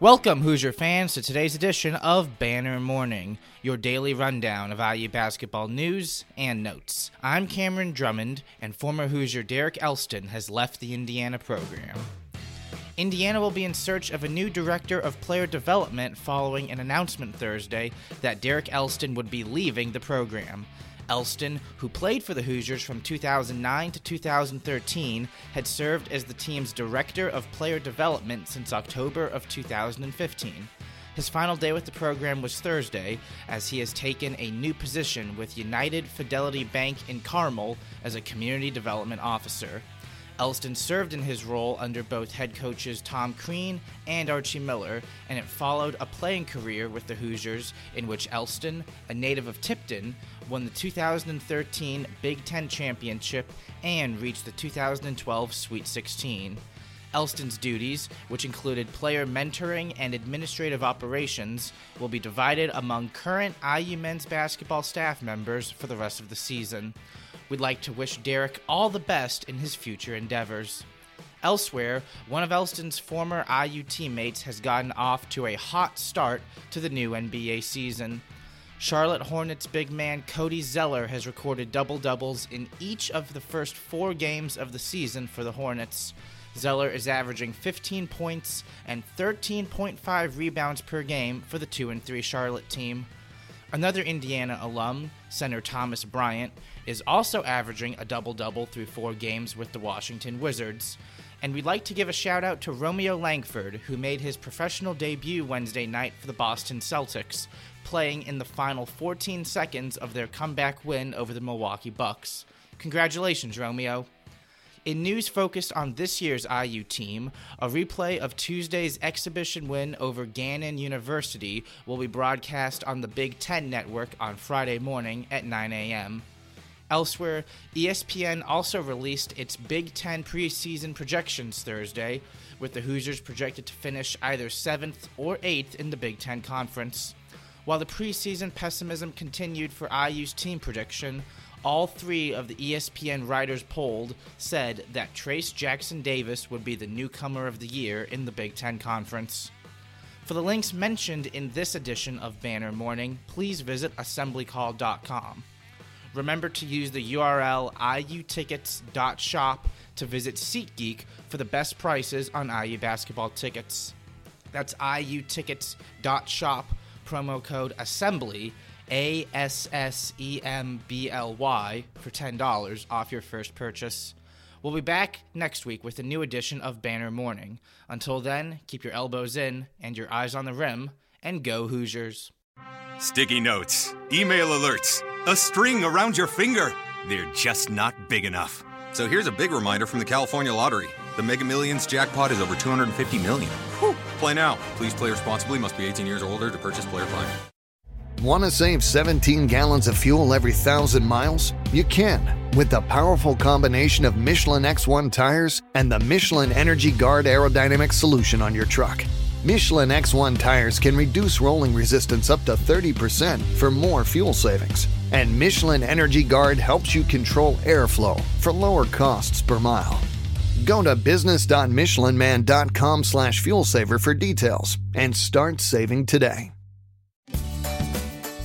Welcome, Hoosier fans, to today's edition of Banner Morning, your daily rundown of IU basketball news and notes. I'm Cameron Drummond, and former Hoosier Derek Elston has left the Indiana program. Indiana will be in search of a new director of player development following an announcement Thursday that Derek Elston would be leaving the program. Elston, who played for the Hoosiers from 2009 to 2013, had served as the team's director of player development since October of 2015. His final day with the program was Thursday, as he has taken a new position with United Fidelity Bank in Carmel as a community development officer. Elston served in his role under both head coaches Tom Crean and Archie Miller, and it followed a playing career with the Hoosiers in which Elston, a native of Tipton, won the 2013 Big Ten Championship and reached the 2012 Sweet 16. Elston's duties, which included player mentoring and administrative operations, will be divided among current IU men's basketball staff members for the rest of the season. We'd like to wish Derek all the best in his future endeavors. Elsewhere, one of Elston's former IU teammates has gotten off to a hot start to the new NBA season. Charlotte Hornets big man Cody Zeller has recorded double doubles in each of the first four games of the season for the Hornets. Zeller is averaging 15 points and 13.5 rebounds per game for the 2 and 3 Charlotte team. Another Indiana alum, center Thomas Bryant, is also averaging a double double through four games with the Washington Wizards. And we'd like to give a shout out to Romeo Langford, who made his professional debut Wednesday night for the Boston Celtics, playing in the final 14 seconds of their comeback win over the Milwaukee Bucks. Congratulations, Romeo. In news focused on this year's IU team, a replay of Tuesday's exhibition win over Gannon University will be broadcast on the Big Ten Network on Friday morning at 9 a.m. Elsewhere, ESPN also released its Big Ten preseason projections Thursday, with the Hoosiers projected to finish either 7th or 8th in the Big Ten Conference. While the preseason pessimism continued for IU's team prediction, all three of the ESPN writers polled said that Trayce Jackson Davis would be the newcomer of the year in the Big Ten Conference. For the links mentioned in this edition of Banner Morning, please visit assemblycall.com. Remember to use the URL iutickets.shop to visit SeatGeek for the best prices on IU basketball tickets. That's iutickets.shop, promo code ASSEMBLY, A S S E M B L Y, for $10 off your first purchase. We'll be back next week with a new edition of Banner Morning. Until then, keep your elbows in and your eyes on the rim, and go Hoosiers. Sticky notes, email alerts, a string around your finger. They're just not big enough. So here's a big reminder from the California Lottery. The Mega Millions jackpot is over 250 million. Whew. Play now. Please play responsibly. Must be 18 years or older to purchase player fine. Want to save 17 gallons of fuel every thousand miles? You can with the powerful combination of Michelin X1 tires and the Michelin Energy Guard aerodynamic solution on your truck. Michelin X1 tires can reduce rolling resistance up to 30% for more fuel savings. And Michelin Energy Guard helps you control airflow for lower costs per mile. Go to business.michelinman.com slash fuel saver for details and start saving today.